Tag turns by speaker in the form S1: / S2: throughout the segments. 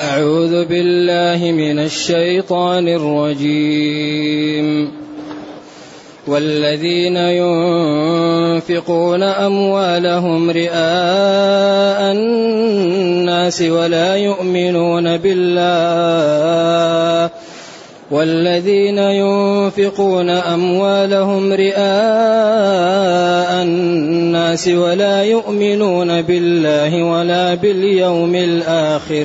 S1: أعوذ بالله من الشيطان الرجيم. والذين ينفقون أموالهم رئاء الناس ولا يؤمنون بالله. والذين ينفقون أموالهم رئاء الناس ولا يؤمنون بالله ولا باليوم الآخر.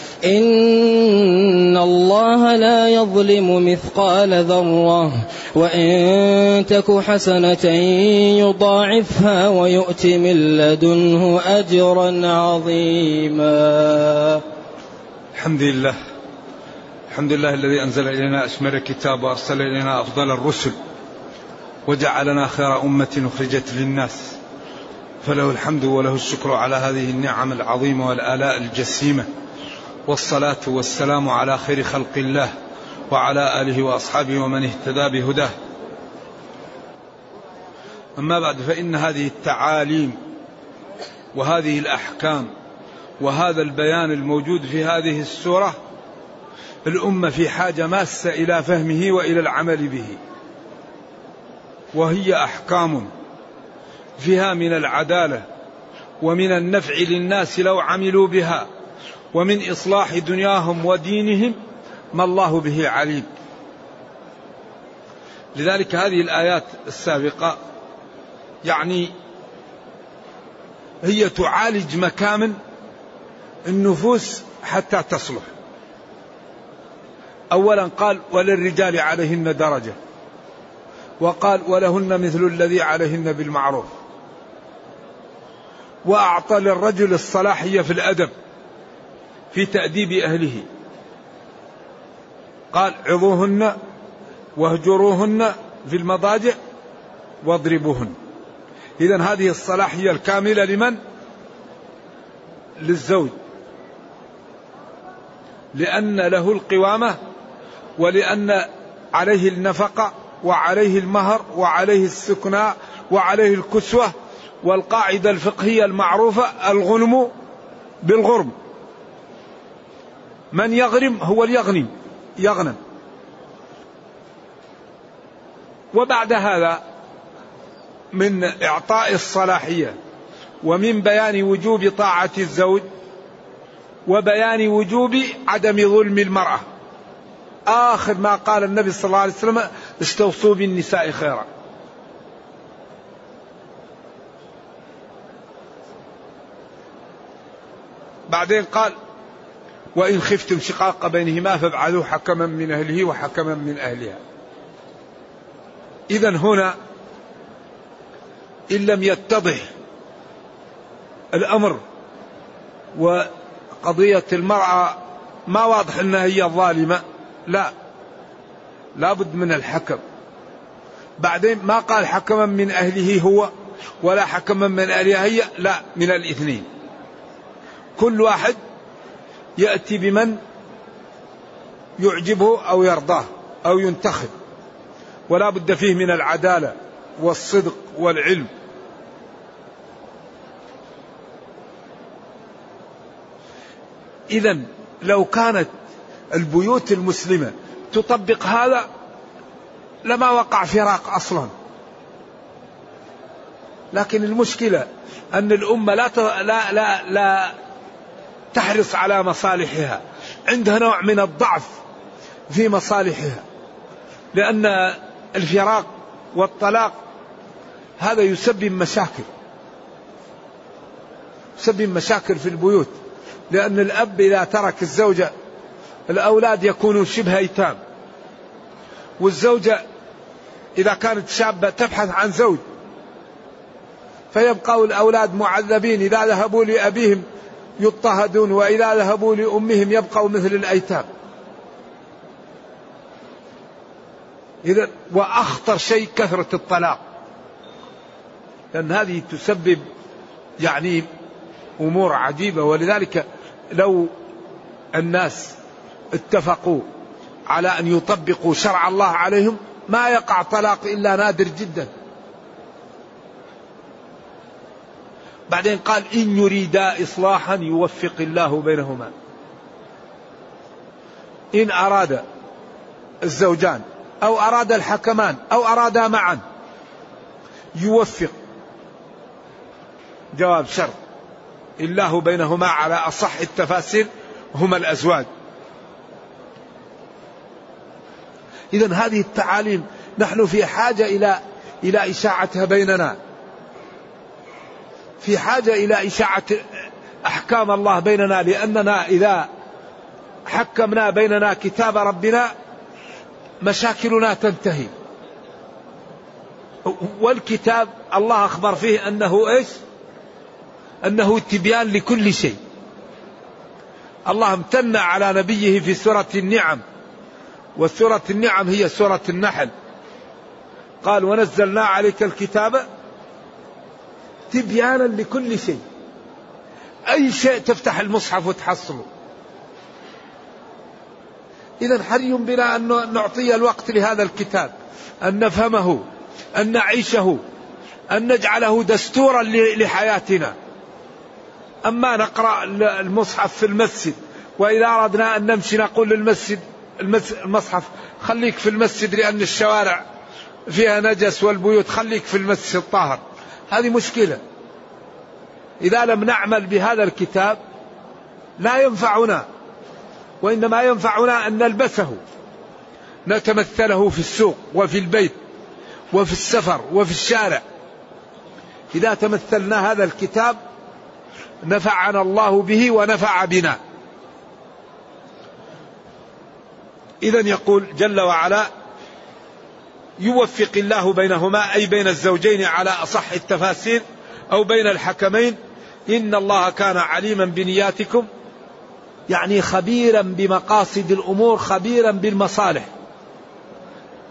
S1: إن الله لا يظلم مثقال ذرة وإن تك حسنة يضاعفها ويؤت من لدنه أجرا عظيما.
S2: الحمد لله. الحمد لله الذي أنزل إلينا أشمل الكتاب وأرسل إلينا أفضل الرسل وجعلنا خير أمة أخرجت للناس. فله الحمد وله الشكر على هذه النعم العظيمة والآلاء الجسيمة. والصلاة والسلام على خير خلق الله وعلى آله وأصحابه ومن اهتدى بهداه. أما بعد فإن هذه التعاليم وهذه الأحكام وهذا البيان الموجود في هذه السورة الأمة في حاجة ماسة إلى فهمه وإلى العمل به. وهي أحكام فيها من العدالة ومن النفع للناس لو عملوا بها. ومن إصلاح دنياهم ودينهم ما الله به عليم. لذلك هذه الآيات السابقة يعني هي تعالج مكامن النفوس حتى تصلح. أولا قال وللرجال عليهن درجة وقال ولهن مثل الذي عليهن بالمعروف وأعطى للرجل الصلاحية في الأدب. في تأديب أهله. قال عظوهن واهجروهن في المضاجع واضربوهن. إذا هذه الصلاحية الكاملة لمن؟ للزوج. لأن له القوامة ولأن عليه النفقة وعليه المهر وعليه السكناء وعليه الكسوة والقاعدة الفقهية المعروفة الغنم بالغرم. من يغرم هو اليغنم يغنم وبعد هذا من إعطاء الصلاحية ومن بيان وجوب طاعة الزوج وبيان وجوب عدم ظلم المرأة. آخر ما قال النبي صلى الله عليه وسلم استوصوا بالنساء خيرا. بعدين قال وإن خفتم شقاق بينهما فابعثوا حكما من أهله وحكما من أهلها. إذا هنا إن لم يتضح الأمر وقضية المرأة ما واضح أنها هي الظالمة لا. لابد من الحكم. بعدين ما قال حكما من أهله هو ولا حكما من أهلها هي لا من الاثنين. كل واحد يأتي بمن يعجبه أو يرضاه أو ينتخب. ولا بد فيه من العدالة والصدق والعلم. إذا لو كانت البيوت المسلمة تطبق هذا لما وقع فراق أصلا. لكن المشكلة أن الأمة لا لا لا, لا تحرص على مصالحها. عندها نوع من الضعف في مصالحها. لأن الفراق والطلاق هذا يسبب مشاكل. يسبب مشاكل في البيوت. لأن الأب إذا ترك الزوجة الأولاد يكونوا شبه أيتام. والزوجة إذا كانت شابة تبحث عن زوج فيبقى الأولاد معذبين. إذا ذهبوا لأبيهم يضطهدون وإذا ذهبوا لأمهم يبقوا مثل الأيتام. إذا وأخطر شيء كثرة الطلاق. لأن هذه تسبب يعني أمور عجيبة. ولذلك لو الناس اتفقوا على أن يطبقوا شرع الله عليهم ما يقع طلاق إلا نادر جدا. بعدين قال إن يريدا إصلاحا يوفق الله بينهما. إن أراد الزوجان أو أراد الحكمان أو أرادا معا يوفق. جواب شرط الله بينهما على أصح التفاسير هما الأزواج. إذا هذه التعاليم نحن في حاجة إلى إلى إشاعتها بيننا. في حاجة إلى إشاعة أحكام الله بيننا لأننا إذا حكمنا بيننا كتاب ربنا مشاكلنا تنتهي. والكتاب الله أخبر فيه أنه إيش؟ أنه تبيان لكل شيء. الله امتن على نبيه في سورة النعم وسورة النعم هي سورة النحل. قال ونزلنا عليك الكتاب تبيانا لكل شيء. أي شيء تفتح المصحف وتحصله. إذا حري بنا أن نعطي الوقت لهذا الكتاب أن نفهمه أن نعيشه أن نجعله دستورا لحياتنا. أما نقرأ المصحف في المسجد وإذا أردنا أن نمشي نقول للمسجد المصحف خليك في المسجد لأن الشوارع فيها نجس والبيوت خليك في المسجد الطاهر. هذه مشكلة. إذا لم نعمل بهذا الكتاب لا ينفعنا وإنما ينفعنا أن نلبسه. نتمثله في السوق وفي البيت وفي السفر وفي الشارع. إذا تمثلنا هذا الكتاب نفعنا الله به ونفع بنا. إذا يقول جل وعلا يوفق الله بينهما أي بين الزوجين على أصح التفاسير أو بين الحكمين. إن الله كان عليما بنياتكم يعني خبيرا بمقاصد الأمور خبيرا بالمصالح.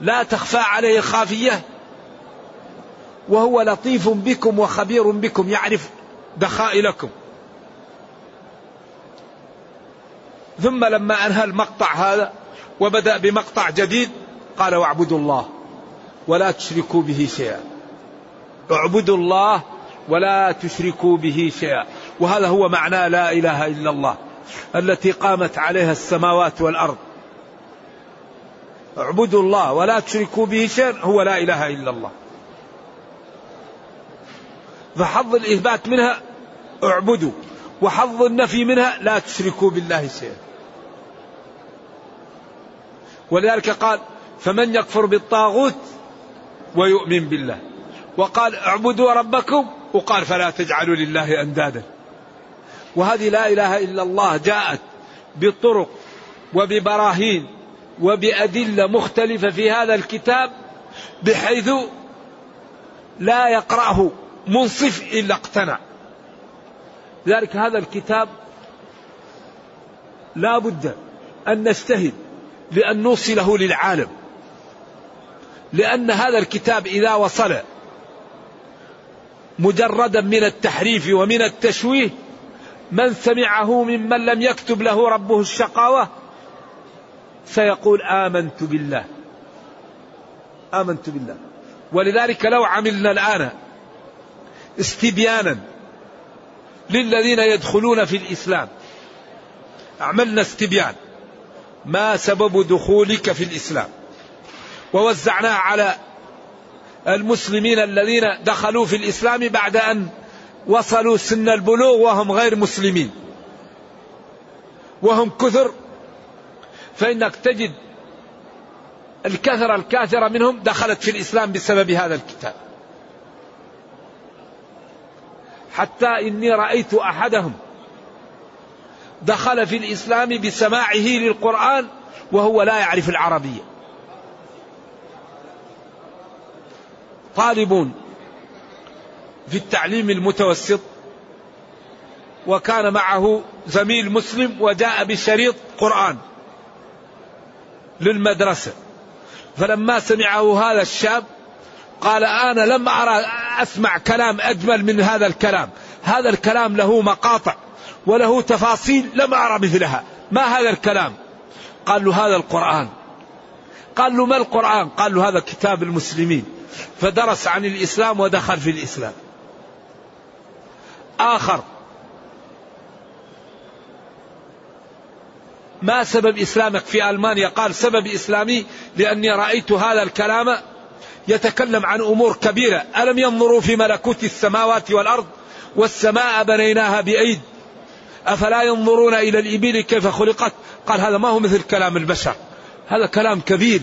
S2: لا تخفى عليه خافية وهو لطيف بكم وخبير بكم يعرف دخائلكم. ثم لما أنهى المقطع هذا وبدأ بمقطع جديد قال واعبدوا الله. ولا تشركوا به شيئا. اعبدوا الله ولا تشركوا به شيئا. وهذا هو معنى لا إله إلا الله التي قامت عليها السماوات والأرض. اعبدوا الله ولا تشركوا به شيئا هو لا إله إلا الله. فحظ الإثبات منها اعبدوا وحظ النفي منها لا تشركوا بالله شيئا. ولذلك قال فمن يكفر بالطاغوت ويؤمن بالله. وقال اعبدوا ربكم وقال فلا تجعلوا لله أندادا. وهذه لا إله إلا الله جاءت بطرق وببراهين وبأدلة مختلفة في هذا الكتاب بحيث لا يقرأه منصف إلا اقتنع. لذلك هذا الكتاب لا بد أن نجتهد لأن نوصله للعالم. لأن هذا الكتاب إذا وصل مجردا من التحريف ومن التشويه من سمعه ممن لم يكتب له ربه الشقاوة سيقول آمنت بالله. آمنت بالله. ولذلك لو عملنا الآن استبيانا للذين يدخلون في الإسلام عملنا استبيان. ما سبب دخولك في الإسلام؟ ووزعناه على المسلمين الذين دخلوا في الإسلام بعد أن وصلوا سن البلوغ وهم غير مسلمين. وهم كثر فإنك تجد الكثرة الكاثرة منهم دخلت في الإسلام بسبب هذا الكتاب. حتى إني رأيت أحدهم دخل في الإسلام بسماعه للقرآن وهو لا يعرف العربية. طالب في التعليم المتوسط وكان معه زميل مسلم وجاء بشريط قرآن للمدرسة. فلما سمعه هذا الشاب قال أنا لم أرى أسمع كلام أجمل من هذا الكلام. هذا الكلام له مقاطع وله تفاصيل لم أرى مثلها. ما هذا الكلام؟ قال له هذا القرآن. قال له ما القرآن؟ قال له هذا كتاب المسلمين. فدرس عن الإسلام ودخل في الإسلام. آخر. ما سبب إسلامك في ألمانيا؟ قال سبب إسلامي لأني رأيت هذا الكلام يتكلم عن أمور كبيرة. ألم ينظروا في ملكوت السماوات والأرض والسماء بنيناها بأيد؟ أفلا ينظرون إلى الإبل كيف خلقت؟ قال هذا ما هو مثل كلام البشر. هذا كلام كبير.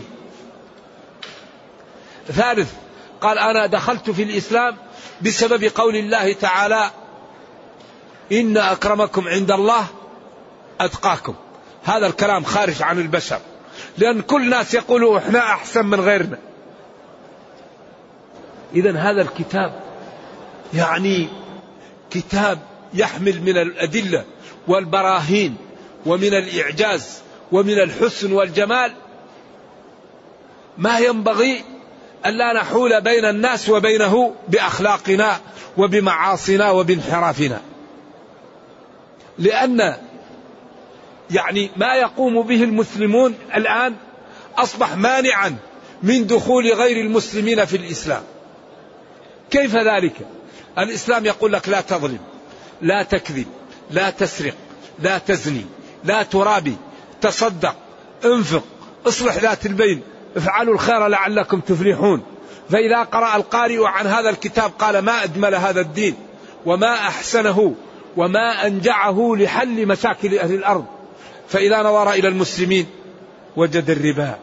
S2: ثالث قال أنا دخلت في الإسلام بسبب قول الله تعالى إن أكرمكم عند الله أتقاكم. هذا الكلام خارج عن البشر لأن كل الناس يقولوا إحنا أحسن من غيرنا. إذا هذا الكتاب يعني كتاب يحمل من الأدلة والبراهين ومن الإعجاز ومن الحسن والجمال. ما ينبغي ألا نحول بين الناس وبينه بأخلاقنا وبمعاصينا وبانحرافنا. لأن يعني ما يقوم به المسلمون الآن أصبح مانعا من دخول غير المسلمين في الإسلام. كيف ذلك؟ الإسلام يقول لك لا تظلم لا تكذب لا تسرق لا تزني لا ترابي تصدق انفق اصلح ذات البين. افعلوا الخير لعلكم تفلحون. فإذا قرأ القارئ عن هذا الكتاب قال ما أجمل هذا الدين وما أحسنه وما أنجعه لحل مشاكل أهل الأرض. فإذا نظر إلى المسلمين وجد الربا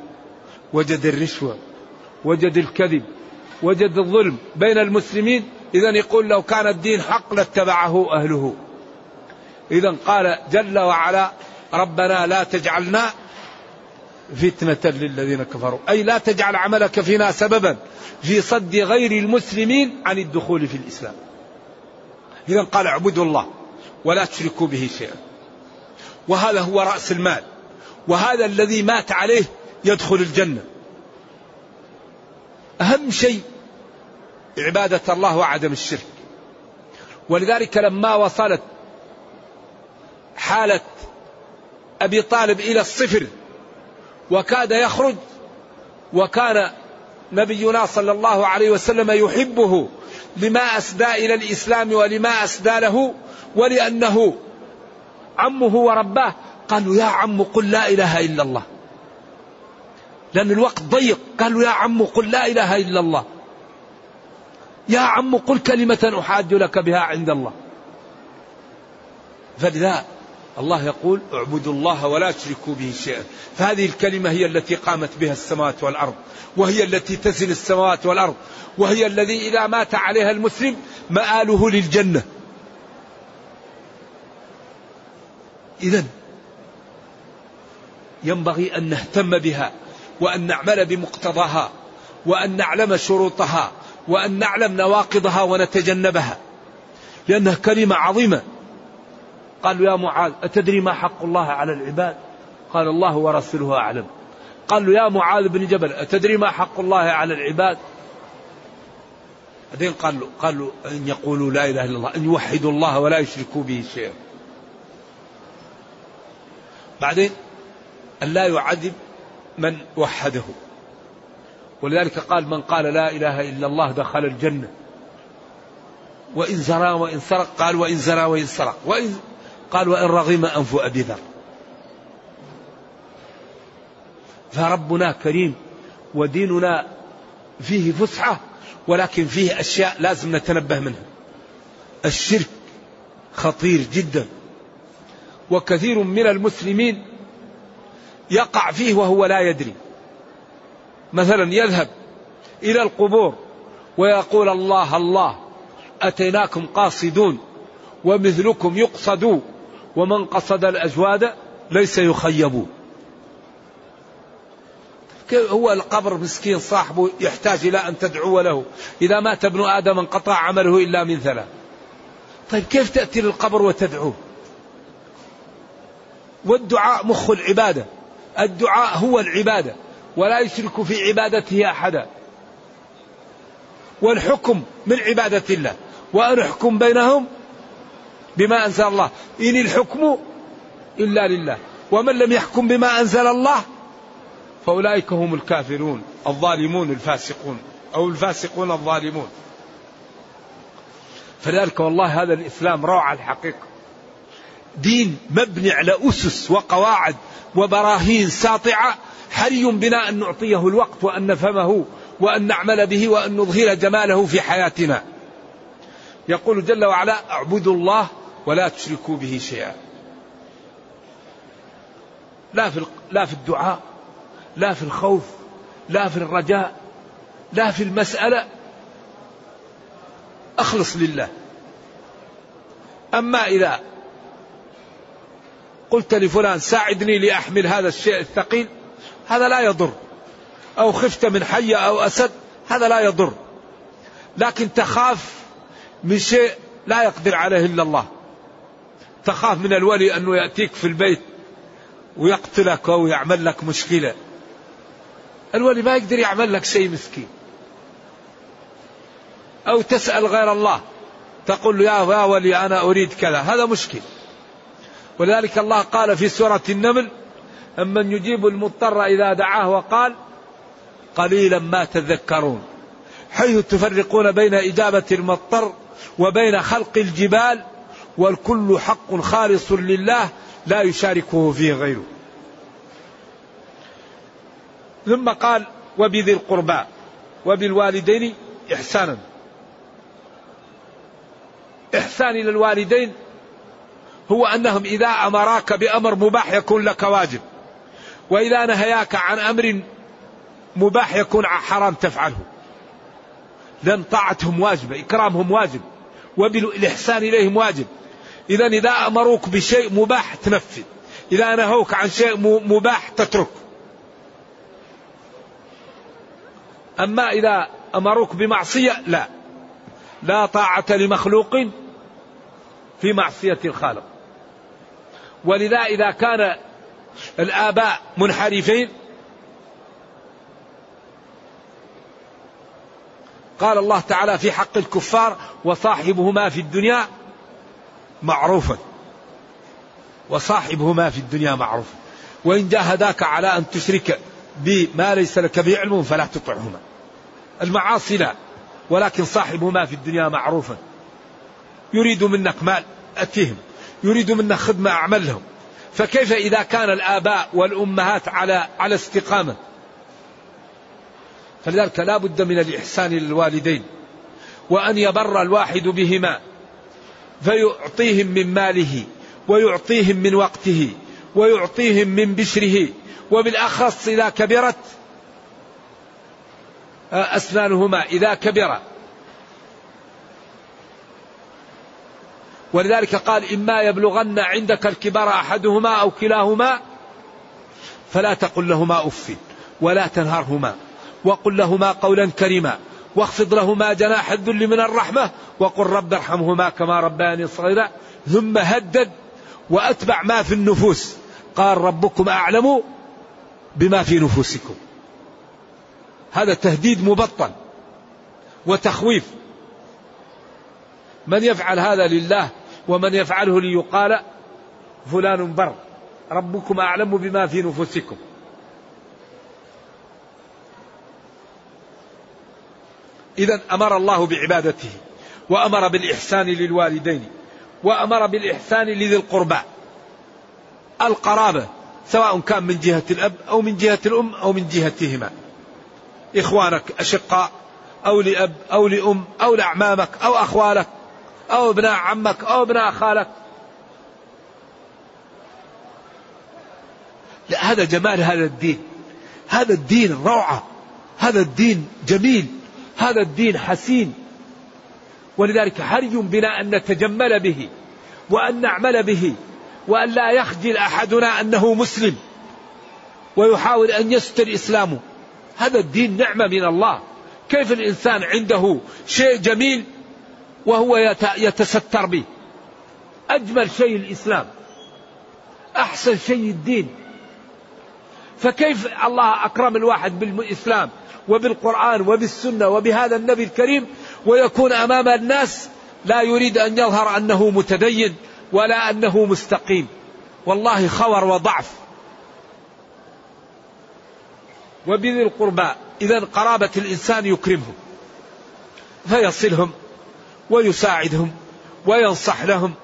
S2: وجد الرشوة وجد الكذب وجد الظلم بين المسلمين. إذا يقول لو كان الدين حق لاتبعه أهله. إذا قال جل وعلا ربنا لا تجعلنا فتنة للذين كفروا. أي لا تجعل عملك فينا سببا في صد غير المسلمين عن الدخول في الإسلام. إذا قال اعبدوا الله ولا تشركوا به شيئا. وهذا هو رأس المال. وهذا الذي مات عليه يدخل الجنة. أهم شيء عبادة الله وعدم الشرك. ولذلك لما وصلت حالة أبي طالب إلى الصفر وكاد يخرج وكان نبينا صلى الله عليه وسلم يحبه لما أسدى إلى الإسلام ولما أسدى له ولأنه عمه ورباه قالوا يا عم قل لا إله إلا الله. لأن الوقت ضيق قالوا يا عم قل لا إله إلا الله. يا عم قل كلمة أحاج لك بها عند الله. فلذا الله يقول اعبدوا الله ولا تشركوا به شيئا. فهذه الكلمة هي التي قامت بها السماوات والأرض وهي التي تزن السماوات والأرض وهي الذي إذا مات عليها المسلم مآله للجنة. إذا ينبغي أن نهتم بها وأن نعمل بمقتضاها وأن نعلم شروطها وأن نعلم نواقضها ونتجنبها لأنها كلمة عظيمة. قالوا يا معاذ أتدري ما حق الله على العباد؟ قال الله ورسوله أعلم. قال يا معاذ بن جبل أتدري ما حق الله على العباد؟ بعدين قال له قال له أن يقولوا لا إله إلا الله أن يوحدوا الله ولا يشركوا به شيئا. بعدين أن لا يعذب من وحده. ولذلك قال من قال لا إله إلا الله دخل الجنة. وإن زرى وإن سرق قال وإن زرى وإن سرق. وإن قال وإن رغم أنف أبي ذر. فربنا كريم وديننا فيه فسحة ولكن فيه أشياء لازم نتنبه منها. الشرك خطير جدا. وكثير من المسلمين يقع فيه وهو لا يدري. مثلا يذهب إلى القبور ويقول الله الله أتيناكم قاصدون ومثلكم يقصد ومن قصد الأجواد ليس يخيب. هو القبر مسكين صاحبه يحتاج إلى أن تدعو له؟ إذا مات ابن آدم انقطع عمله إلا من ثلاث. طيب كيف تأتي للقبر وتدعوه؟ والدعاء مخ العبادة. الدعاء هو العبادة. ولا يشرك في عبادته أحدا. والحكم من عبادة الله. وأن احكم بينهم بما أنزل الله. إن الحكم إلا لله. ومن لم يحكم بما أنزل الله فأولئك هم الكافرون الظالمون الفاسقون. أو الفاسقون الظالمون. فلذلك والله هذا الإسلام روعة الحقيقة. دين مبني على أسس وقواعد وبراهين ساطعة حري بنا أن نعطيه الوقت وأن نفهمه وأن نعمل به وأن نظهر جماله في حياتنا. يقول جل وعلا اعبدوا الله ولا تشركوا به شيئا. لا في لا في الدعاء لا في الخوف لا في الرجاء لا في المسألة. أخلص لله. أما إذا قلت لفلان ساعدني لأحمل هذا الشيء الثقيل هذا لا يضر. أو خفت من حية أو أسد هذا لا يضر. لكن تخاف من شيء لا يقدر عليه إلا الله. تخاف من الولي أنه يأتيك في البيت ويقتلك أو يعمل لك مشكلة. الولي ما يقدر يعمل لك شيء مسكين. أو تسأل غير الله تقول له يا ولي أنا أريد كذا هذا مشكل. ولذلك الله قال في سورة النمل أمن يجيب المضطر إذا دعاه وقال قليلا ما تذكرون. حيث تفرقون بين إجابة المضطر وبين خلق الجبال والكل حق خالص لله لا يشاركه فيه غيره. ثم قال وبذي القربى وبالوالدين إحسانا. إحسان إلى الوالدين هو أنهم إذا أمراك بأمر مباح يكون لك واجب وإذا نهياك عن أمر مباح يكون حرام تفعله. لأن طاعتهم واجبة إكرامهم واجب وبالإحسان إليهم واجب. إذا إذا أمروك بشيء مباح تنفذ. إذا نهوك عن شيء مباح تترك. أما إذا أمروك بمعصية لا. لا طاعة لمخلوق في معصية الخالق. ولذا إذا كان الآباء منحرفين قال الله تعالى في حق الكفار وصاحبهما في الدنيا معروفا. وصاحبهما في الدنيا معروفا وإن جاهداك على أن تشرك بما ليس لك به علم فلا تطعهما. المعاصي لا ولكن صاحبهما في الدنيا معروفا. يريد منك مال أتيهم يريد منك خدمة أعمل لهم فكيف إذا كان الآباء والأمهات على على استقامة؟ فلذلك لا بد من الإحسان للوالدين وأن يبر الواحد بهما. فيعطيهم من ماله ويعطيهم من وقته ويعطيهم من بشره وبالأخص إذا كبرت أسنانهما إذا كبر. ولذلك قال إما يبلغن عندك الكبر أحدهما أو كلاهما فلا تقل لهما أف ولا تنهرهما وقل لهما قولا كريما. واخفض لهما جناح الذل من الرحمة وقل رب ارحمهما كما ربياني صغيرا. ثم هدد وأتبع ما في النفوس. قال ربكم أعلم بما في نفوسكم. هذا تهديد مبطن وتخويف. من يفعل هذا لله ومن يفعله ليقال فلان بر. ربكم أعلم بما في نفوسكم. إذا أمر الله بعبادته وأمر بالإحسان للوالدين وأمر بالإحسان لذي القربى. القرابة سواء كان من جهة الأب أو من جهة الأم أو من جهتهما. إخوانك أشقاء أو لأب أو لأم أو لأعمامك أو أخوالك أو ابناء عمك أو ابناء خالك لا هذا جمال هذا الدين. هذا الدين روعة. هذا الدين جميل. هذا الدين حسين. ولذلك حري بنا أن نتجمل به وأن نعمل به وأن لا يخجل أحدنا أنه مسلم ويحاول أن يستر إسلامه هذا الدين نعمة من الله. كيف الإنسان عنده شيء جميل وهو يتستر به؟ أجمل شيء الإسلام. أحسن شيء الدين. فكيف الله أكرم الواحد بالإسلام وبالقرآن وبالسنة وبهذا النبي الكريم ويكون أمام الناس لا يريد أن يظهر أنه متدين ولا أنه مستقيم. والله خور وضعف. وبذي القربى إذا قرابة الإنسان يكرمهم فيصلهم ويساعدهم وينصح لهم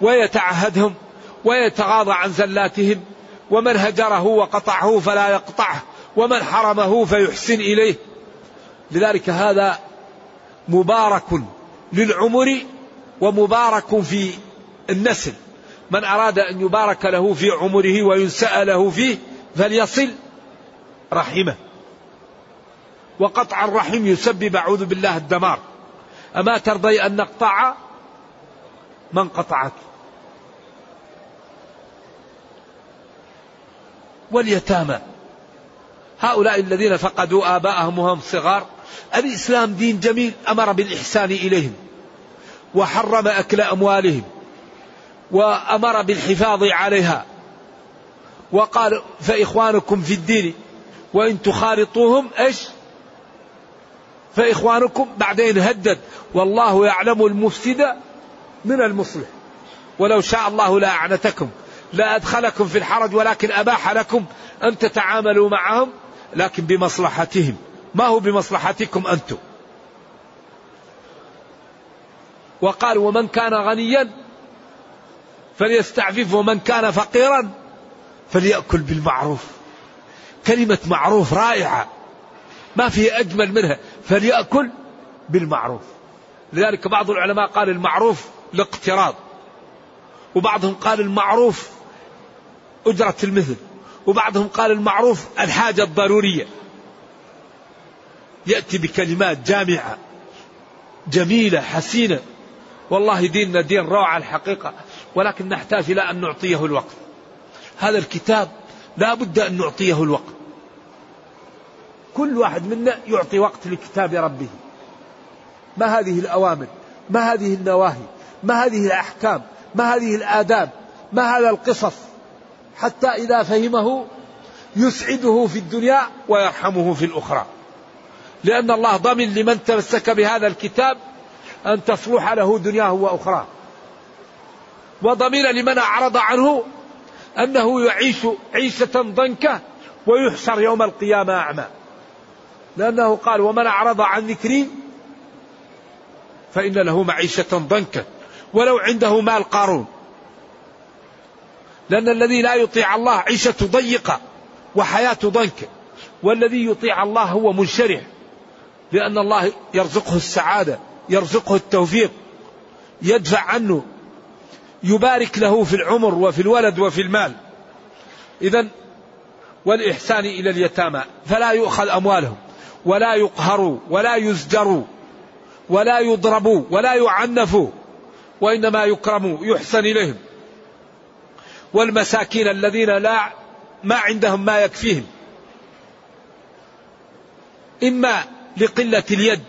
S2: ويتعهدهم ويتغاضى عن زلاتهم ومن هجره وقطعه فلا يقطعه ومن حرمه فيحسن إليه. لذلك هذا مبارك للعمر ومبارك في النسل. من أراد أن يبارك له في عمره وينسأ له فيه فليصل رحمه. وقطع الرحم يسبب أعوذ بالله الدمار. أما ترضي أن نقطع من قطعك؟ واليتامى. هؤلاء الذين فقدوا آباءهم وهم صغار الإسلام دين جميل أمر بالإحسان إليهم وحرم أكل أموالهم وأمر بالحفاظ عليها وقال فإخوانكم في الدين وإن تخالطوهم إيش؟ فإخوانكم بعدين هدد والله يعلم المفسد من المصلح ولو شاء الله لأعنتكم لا أدخلكم في الحرج ولكن أباح لكم أن تتعاملوا معهم لكن بمصلحتهم. ما هو بمصلحتكم أنتم؟ وقال ومن كان غنيا فليستعفف ومن كان فقيرا فليأكل بالمعروف. كلمة معروف رائعة. ما في أجمل منها فليأكل بالمعروف. لذلك بعض العلماء قال المعروف الاقتراض وبعضهم قال المعروف أجرة المثل. وبعضهم قال المعروف الحاجة الضرورية. يأتي بكلمات جامعة جميلة حسينة. والله ديننا دين روعة الحقيقة ولكن نحتاج إلى أن نعطيه الوقت. هذا الكتاب لا بد أن نعطيه الوقت. كل واحد منا يعطي وقت لكتاب ربه. ما هذه الأوامر؟ ما هذه النواهي؟ ما هذه الأحكام؟ ما هذه الآداب؟ ما هذا القصص؟ حتى إذا فهمه يسعده في الدنيا ويرحمه في الأخرى. لأن الله ضمن لمن تمسك بهذا الكتاب أن تصلح له دنياه وأخراه. وضمن لمن أعرض عنه أنه يعيش عيشة ضنكة ويحشر يوم القيامة أعمى. لأنه قال ومن أعرض عن ذكري فإن له معيشة ضنكا ولو عنده مال قارون. لأن الذي لا يطيع الله عيشة ضيقة وحياة ضنكة والذي يطيع الله هو منشرح لأن الله يرزقه السعادة يرزقه التوفيق يدفع عنه يبارك له في العمر وفي الولد وفي المال. إذا والإحسان إلى اليتامى. فلا يؤخذ أموالهم ولا يقهروا ولا يزجروا ولا يضربوا ولا يعنفوا وإنما يكرموا يحسن إليهم. والمساكين الذين لا ما عندهم ما يكفيهم. إما لقلة اليد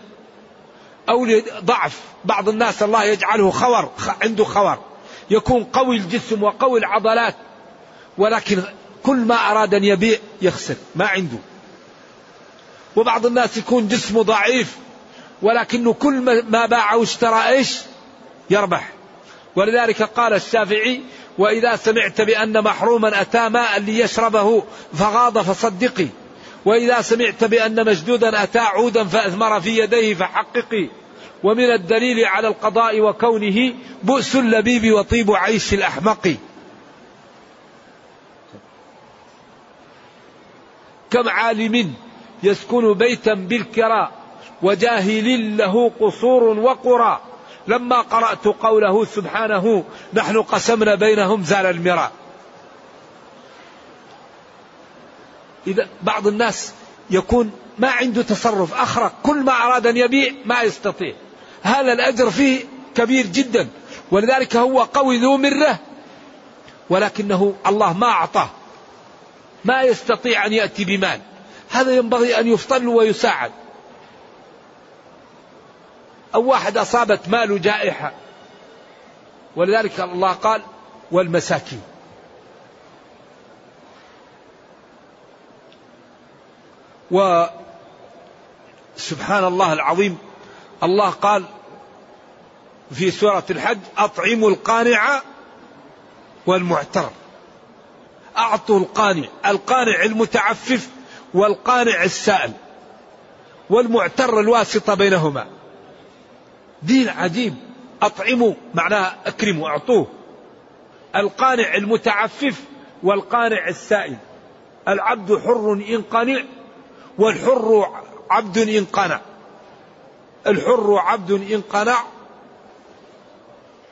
S2: أو لضعف. بعض الناس الله يجعله خور عنده خور. يكون قوي الجسم وقوي العضلات ولكن كل ما أراد أن يبيع يخسر ما عنده. وبعض الناس يكون جسمه ضعيف ولكنه كل ما باع واشترى إيش؟ يربح. ولذلك قال الشافعي وإذا سمعت بأن محروما أتى ماء ليشربه فغاض فصدقي. وإذا سمعت بأن مشدودا أتى عودا فأثمر في يديه فحققي. ومن الدليل على القضاء وكونه بؤس اللبيب وطيب عيش الأحمق. كم عالم يسكن بيتا بالكراء وجاهل له قصور وقرى. لما قرأت قوله سبحانه نحن قسمنا بينهم زال المراء. إذا بعض الناس يكون ما عنده تصرف أخرق كل ما أراد أن يبيع ما يستطيع. هذا الأجر فيه كبير جدا. ولذلك هو قوي ذو مرة ولكنه الله ما أعطاه. ما يستطيع أن يأتي بمال. هذا ينبغي أن يفطن ويساعد. أو واحد أصابت ماله جائحة. ولذلك الله قال والمساكين. وسبحان الله العظيم الله قال في سورة الحج أطعموا القانع والمعتر. أعطوا القانع القانع المتعفف والقانع السائل والمعتر الواسطة بينهما. دين عجيب أطعموا معناها أكرموا أعطوه. القانع المتعفف والقانع السائل. العبد حر إن قنع والحر عبد إن قنع. الحر عبد إن قنع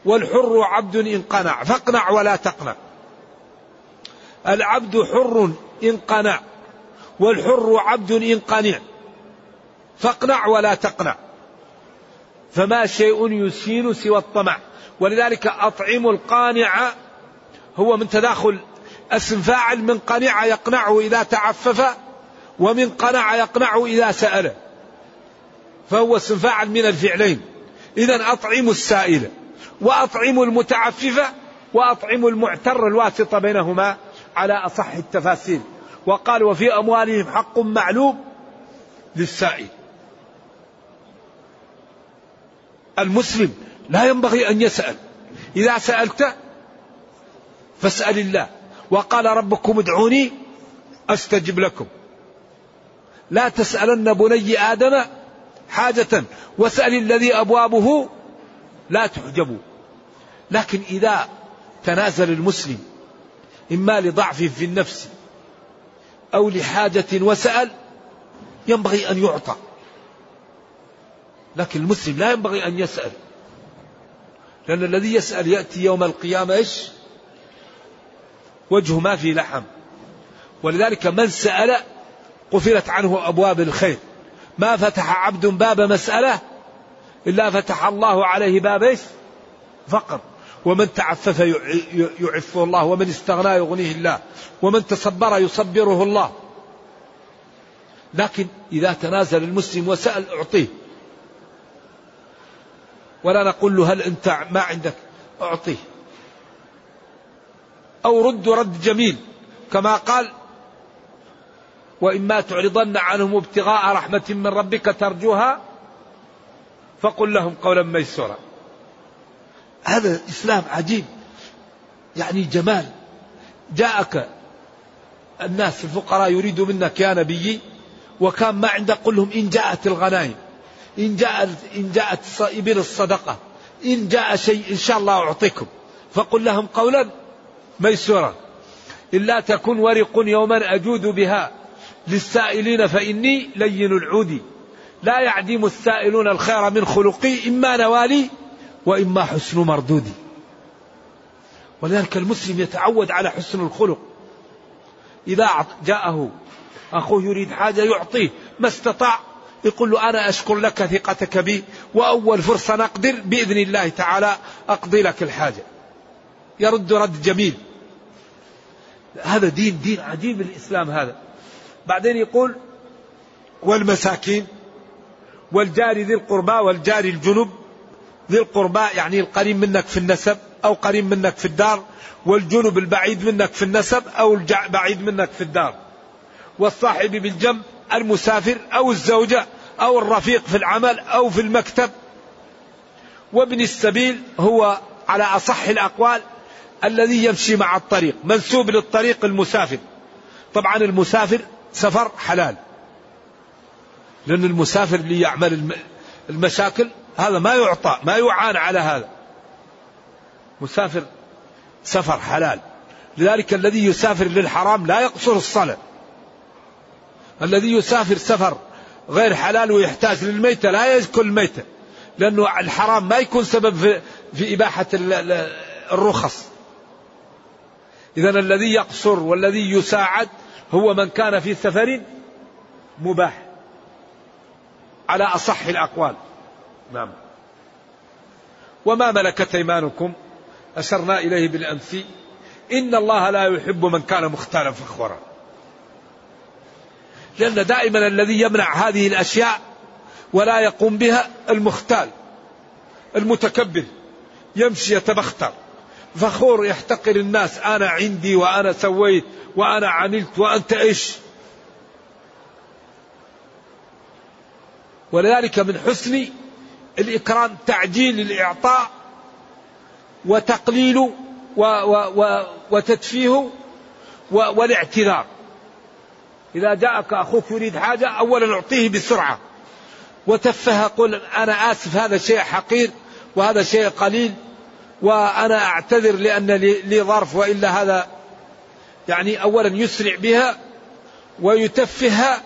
S2: والحر عبد إن قنع. فاقنع ولا تقنع. العبد حر إن قنع والحر عبد إن قنع. فاقنع ولا تقنع. فما شيء يسين سوى الطمع. ولذلك أطعم القانع هو من تداخل اسم فاعل من قنع يقنعه إذا تعفف ومن قنع يقنعه إذا سأله. فهو اسم فاعل من الفعلين. إذا أطعم السائل وأطعم المتعفف وأطعم المعتر الواسطة بينهما على أصح التفاسير وقال وفي أموالهم حق معلوم للسائل. المسلم لا ينبغي أن يسأل. إذا سألت فاسأل الله. وقال ربكم ادعوني أستجب لكم. لا تسألن بني آدم حاجة واسأل الذي أبوابه لا تحجب. لكن إذا تنازل المسلم إما لضعف في النفس أو لحاجة وسأل ينبغي أن يعطى. لكن المسلم لا ينبغي أن يسأل. لأن الذي يسأل يأتي يوم القيامة إيش؟ وجهه ما في لحم. ولذلك من سأل قفلت عنه أبواب الخير. ما فتح عبد باب مسألة إلا فتح الله عليه باب إيش؟ فقر. ومن تعفف يعفه الله ومن استغنى يغنيه الله ومن تصبر يصبره الله. لكن إذا تنازل المسلم وسأل أعطيه. ولا نقول له هل أنت ما عندك؟ أعطيه. أو رد رد جميل. كما قال وإما تعرضن عنهم ابتغاء رحمة من ربك ترجوها فقل لهم قولا ميسورا. هذا إسلام عجيب. يعني جمال. جاءك الناس الفقراء يريدوا منك يا نبي وكان ما عندك قل لهم إن جاءت الغنائم. إن جاءت إن جاءت إبل الصدقة إن جاء شيء إن شاء الله أعطيكم. فقل لهم قولا ميسورا إلا تكن ورق يوما أجود بها للسائلين فإني لين العود. لا يعدم السائلون الخير من خلقي إما نوالي وإما حسن مردودي. ولذلك المسلم يتعود على حسن الخلق. إذا جاءه أخوه يريد حاجة يعطيه ما استطاع يقول له أنا أشكر لك ثقتك بي وأول فرصة نقدر بإذن الله تعالى أقضي لك الحاجة. يرد رد جميل. هذا دين دين عجيب الإسلام هذا. بعدين يقول والمساكين والجار ذي القربى والجار الجنب. ذي القربى يعني القريب منك في النسب أو قريب منك في الدار. والجنب البعيد منك في النسب أو البعيد منك في الدار. والصاحب بالجنب المسافر أو الزوجة أو الرفيق في العمل أو في المكتب. وابن السبيل هو على أصح الأقوال الذي يمشي مع الطريق منسوب للطريق المسافر. طبعا المسافر سفر حلال. لأن المسافر اللي يعمل المشاكل هذا ما يعطى ما يعان على هذا. مسافر سفر حلال. لذلك الذي يسافر للحرام لا يقصر الصلاة. الذي يسافر سفر غير حلال ويحتاج للميتة لا يأكل الميتة لأنه الحرام ما يكون سبب في, في إباحة الرخص. إذا الذي يقصر والذي يساعد هو من كان في سفر مباح. على أصح الأقوال. نعم. وما ملكت أيمانكم أشرنا إليه بالأمس. إن الله لا يحب من كان مختالا فخورا. لأن دائما الذي يمنع هذه الأشياء ولا يقوم بها المختال المتكبر يمشي يتبختر. فخور يحتقر الناس أنا عندي وأنا سويت وأنا عملت وأنت إيش؟ ولذلك من حسن الإكرام تعجيل الإعطاء وتقليل و و و وتدفيه والاعتذار. إذا جاءك أخوك يريد حاجة أولا أعطيه بسرعة. وتفه قل أنا آسف هذا شيء حقير وهذا شيء قليل وأنا أعتذر لأن لي ظرف وإلا هذا يعني أولا يسرع بها ويتفهها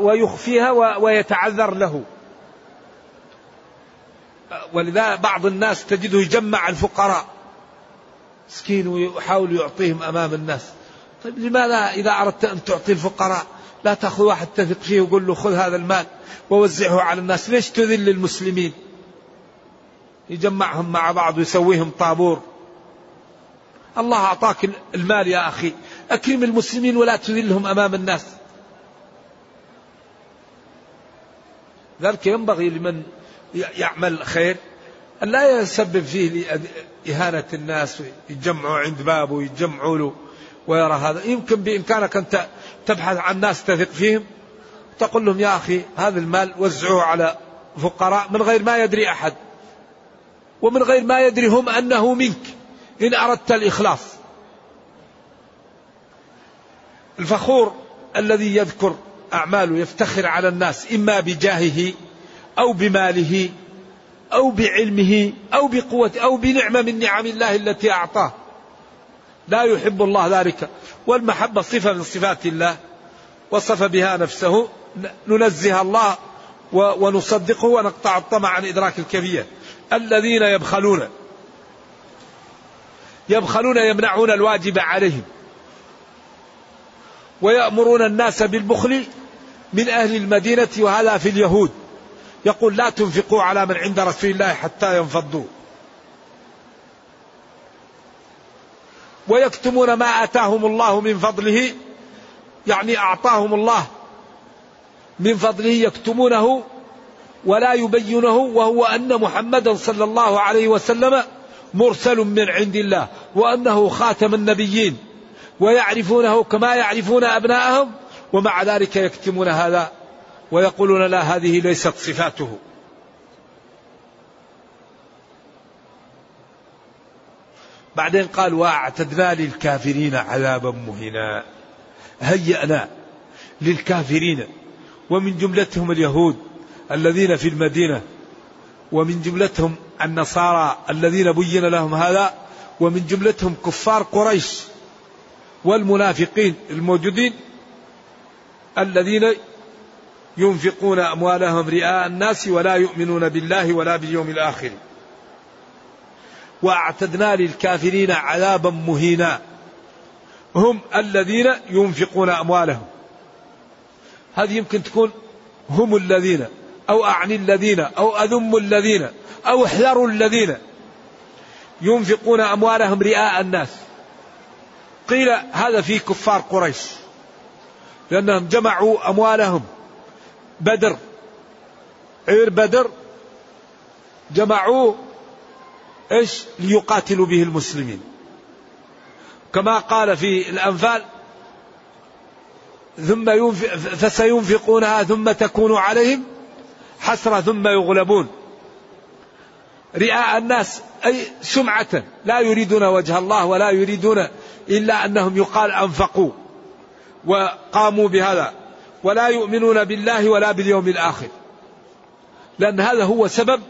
S2: ويخفيها ويتعذر له. ولذا بعض الناس تجده يجمع الفقراء. مسكين ويحاول يعطيهم أمام الناس. طيب لماذا إذا أردت أن تعطي الفقراء؟ لا تأخذ واحد تثق فيه وقول له خذ هذا المال ووزعه على الناس. ليش تذل المسلمين؟ يجمعهم مع بعض ويسويهم طابور. الله أعطاك المال يا أخي. أكرم المسلمين ولا تذلهم أمام الناس. ذلك ينبغي لمن يعمل خير. أن لا يسبب فيه إهانة الناس يجمعوا عند بابه ويجمعوا له. ويرى هذا. يمكن بإمكانك أن تبحث عن ناس تثق فيهم. تقول لهم يا أخي هذا المال وزعوه على فقراء من غير ما يدري أحد. ومن غير ما يدري هم أنه منك. إن أردت الإخلاص. الفخور الذي يذكر أعماله يفتخر على الناس إما بجاهه أو بماله أو بعلمه أو بقوة أو بنعمة من نعم الله التي أعطاه. لا يحب الله ذلك. والمحبة صفة من صفات الله وصف بها نفسه. ننزه الله ونصدقه ونقطع الطمع عن إدراك الكبير الذين يبخلون. يبخلون يمنعون الواجب عليهم. ويأمرون الناس بالبخل من أهل المدينة وهذا في اليهود. يقول لا تنفقوا على من عند رسول الله حتى ينفضوا. ويكتمون ما آتاهم الله من فضله. يعني أعطاهم الله من فضله يكتمونه ولا يبينه وهو أن محمدا صلى الله عليه وسلم مرسل من عند الله وأنه خاتم النبيين ويعرفونه كما يعرفون أبناءهم ومع ذلك يكتمون هذا ويقولون لا هذه ليست صفاته. بعدين قال واعتدنا للكافرين عذابا مهينا هيأنا للكافرين ومن جملتهم اليهود الذين في المدينة ومن جملتهم النصارى الذين بين لهم هذا ومن جملتهم كفار قريش والمنافقين الموجودين الذين ينفقون أموالهم رئاء الناس ولا يؤمنون بالله ولا باليوم الآخر. واعتدنا للكافرين عذابا مهينا. هم الذين ينفقون أموالهم. هذه يمكن تكون هم الذين أو أعني الذين أو أذم الذين أو احذروا الذين ينفقون أموالهم رئاء الناس. قيل هذا في كفار قريش لأنهم جمعوا أموالهم بدر عير بدر جمعوه إيش ليقاتلوا به المسلمين؟ كما قال في الأنفال ثم ينفق فسينفقونها ثم تكون عليهم حسرة ثم يغلبون. رئاء الناس أي سمعة لا يريدون وجه الله ولا يريدون إلا أنهم يقال أنفقوا وقاموا بهذا. ولا يؤمنون بالله ولا باليوم الآخر. لأن هذا هو سبب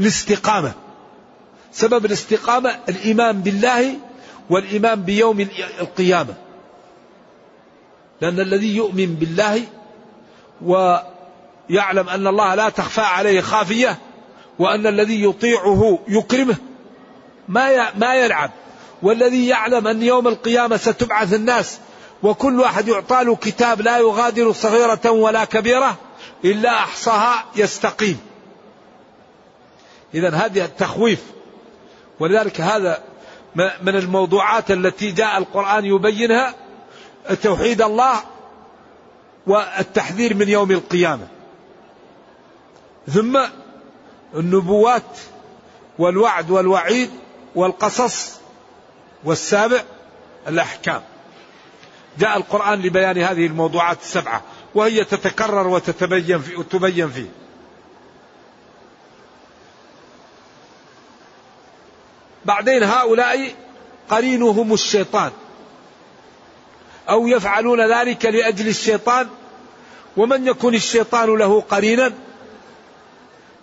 S2: الاستقامة. سبب الاستقامة الإيمان بالله والإيمان بيوم القيامة. لأن الذي يؤمن بالله ويعلم أن الله لا تخفى عليه خافية وأن الذي يطيعه يكرمه ما ما يلعب. والذي يعلم أن يوم القيامة ستبعث الناس وكل واحد يعطى له كتاب لا يغادر صغيرة ولا كبيرة إلا أحصاها يستقيم. إذا هذه التخويف ولذلك هذا من الموضوعات التي جاء القرآن يبينها توحيد الله والتحذير من يوم القيامة. ثم النبوات والوعد والوعيد والقصص والسابع الأحكام. جاء القرآن لبيان هذه الموضوعات السبعة وهي تتكرر وتتبين في وتبين فيه. بعدين هؤلاء قرينهم الشيطان. أو يفعلون ذلك لأجل الشيطان ومن يكن الشيطان له قرينا؟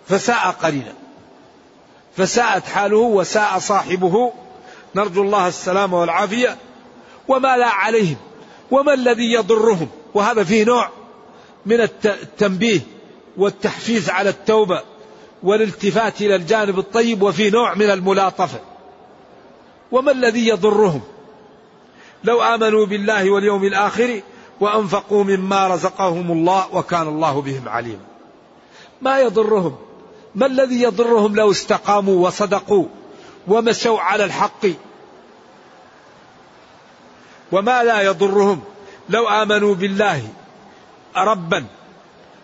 S2: فساء قرينا. فساءت حاله وساء صاحبه. نرجو الله السلامة والعافية. وما لا عليهم وما الذي يضرهم؟ وهذا فيه نوع من التنبيه والتحفيز على التوبة والالتفات إلى الجانب الطيب وفي نوع من الملاطفة. وما الذي يضرهم؟ لو آمنوا بالله واليوم الآخر وأنفقوا مما رزقهم الله وكان الله بهم عليما. ما يضرهم؟ ما الذي يضرهم لو استقاموا وصدقوا ومشوا على الحق؟ وما لا يضرهم لو آمنوا بالله ربا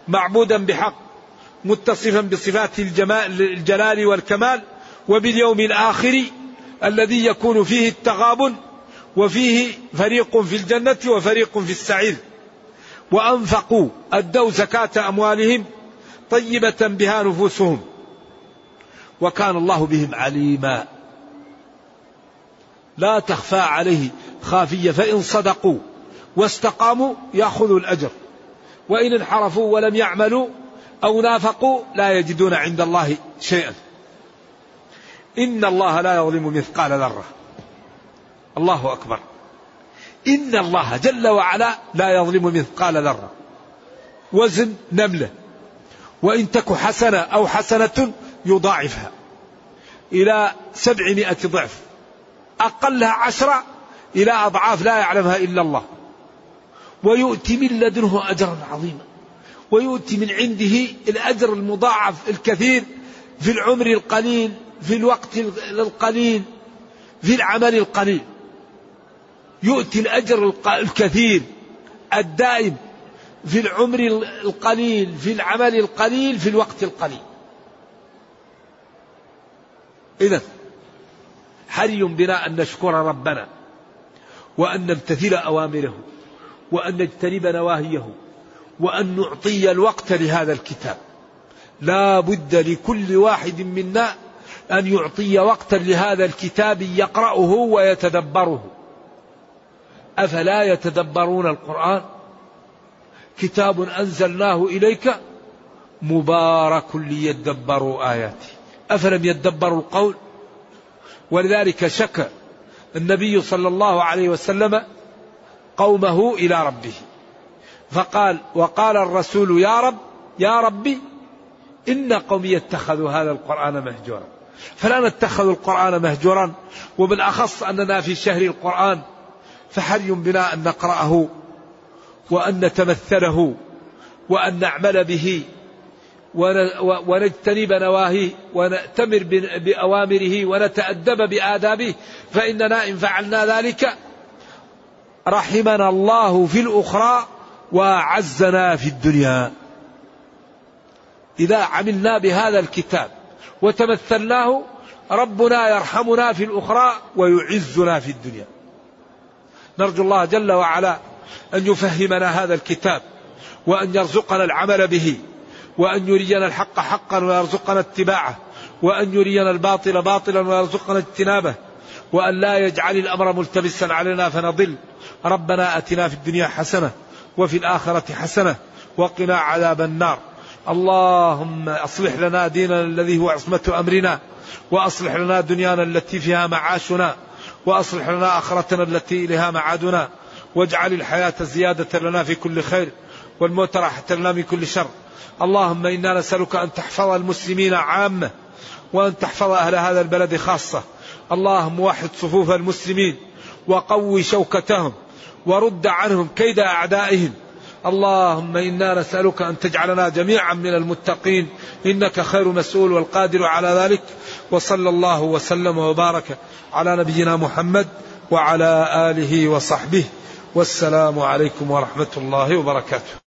S2: معبودا بحق متصفا بصفات الجلال والكمال وباليوم الآخر الذي يكون فيه التغابن وفيه فريق في الجنة وفريق في السعير. وأنفقوا أدوا زكاة أموالهم طيبة بها نفوسهم. وكان الله بهم عليما. لا تخفى عليه خافية فإن صدقوا واستقاموا يأخذوا الأجر. وإن انحرفوا ولم يعملوا أو نافقوا لا يجدون عند الله شيئا. إن الله لا يظلم مثقال ذرة. الله أكبر. إن الله جل وعلا لا يظلم مثقال ذرة. وزن نملة. وإن تك حسنة أو حسنة يضاعفها. إلى سبعمائة ضعف. أقلها عشرة إلى أضعاف لا يعلمها إلا الله. ويؤتي من لدنه أجرا عظيما. ويؤتي من عنده الأجر المضاعف الكثير في العمر القليل في الوقت القليل في العمل القليل. يؤتي الأجر الكثير الدائم في العمر القليل في العمل القليل في الوقت القليل. إذا حري بنا أن نشكر ربنا وأن نمتثل أوامره وأن نجتنب نواهيه وأن نعطي الوقت لهذا الكتاب. لا بد لكل واحد منا أن يعطي وقتا لهذا الكتاب يقرأه ويتدبره. أفلا يتدبرون القرآن؟ كتاب أنزلناه إليك مبارك ليدبروا آياته. أفلم يدبروا القول؟ ولذلك شك النبي صلى الله عليه وسلم قومه إلى ربه. فقال وقال الرسول يا رب يا ربي إن قومي اتخذوا هذا القرآن مهجورا. فلا نتخذ القرآن مهجورا وبالأخص أننا في شهر القرآن فحري بنا أن نقرأه وأن نتمثله وأن نعمل به ونجتنب نواهيه ونأتمر بأوامره ونتأدب بآدابه فإننا إن فعلنا ذلك رحمنا الله في الأخرى وأعزنا في الدنيا. إذا عملنا بهذا الكتاب وتمثلناه ربنا يرحمنا في الأخرى ويعزنا في الدنيا. نرجو الله جل وعلا أن يفهمنا هذا الكتاب وأن يرزقنا العمل به وأن يرينا الحق حقا ويرزقنا اتباعه وأن يرينا الباطل باطلا ويرزقنا اجتنابه وأن لا يجعل الأمر ملتبسا علينا فنضل. ربنا أتنا في الدنيا حسنة وفي الآخرة حسنة وقنا عذاب النار. اللهم أصلح لنا ديننا الذي هو عصمة أمرنا وأصلح لنا دنيانا التي فيها معاشنا وأصلح لنا آخرتنا التي إليها معادنا واجعل الحياة زيادة لنا في كل خير والموت راحة لنا من كل شر. اللهم إنا نسألك أن تحفظ المسلمين عامة وأن تحفظ أهل هذا البلد خاصة. اللهم وحد صفوف المسلمين وقوي شوكتهم ورد عنهم كيد أعدائهم اللهم إنا نسألك أن تجعلنا جميعا من المتقين. إنك خير مسؤول والقادر على ذلك. وصلى الله وسلم وبارك على نبينا محمد وعلى آله وصحبه. والسلام عليكم ورحمة الله وبركاته.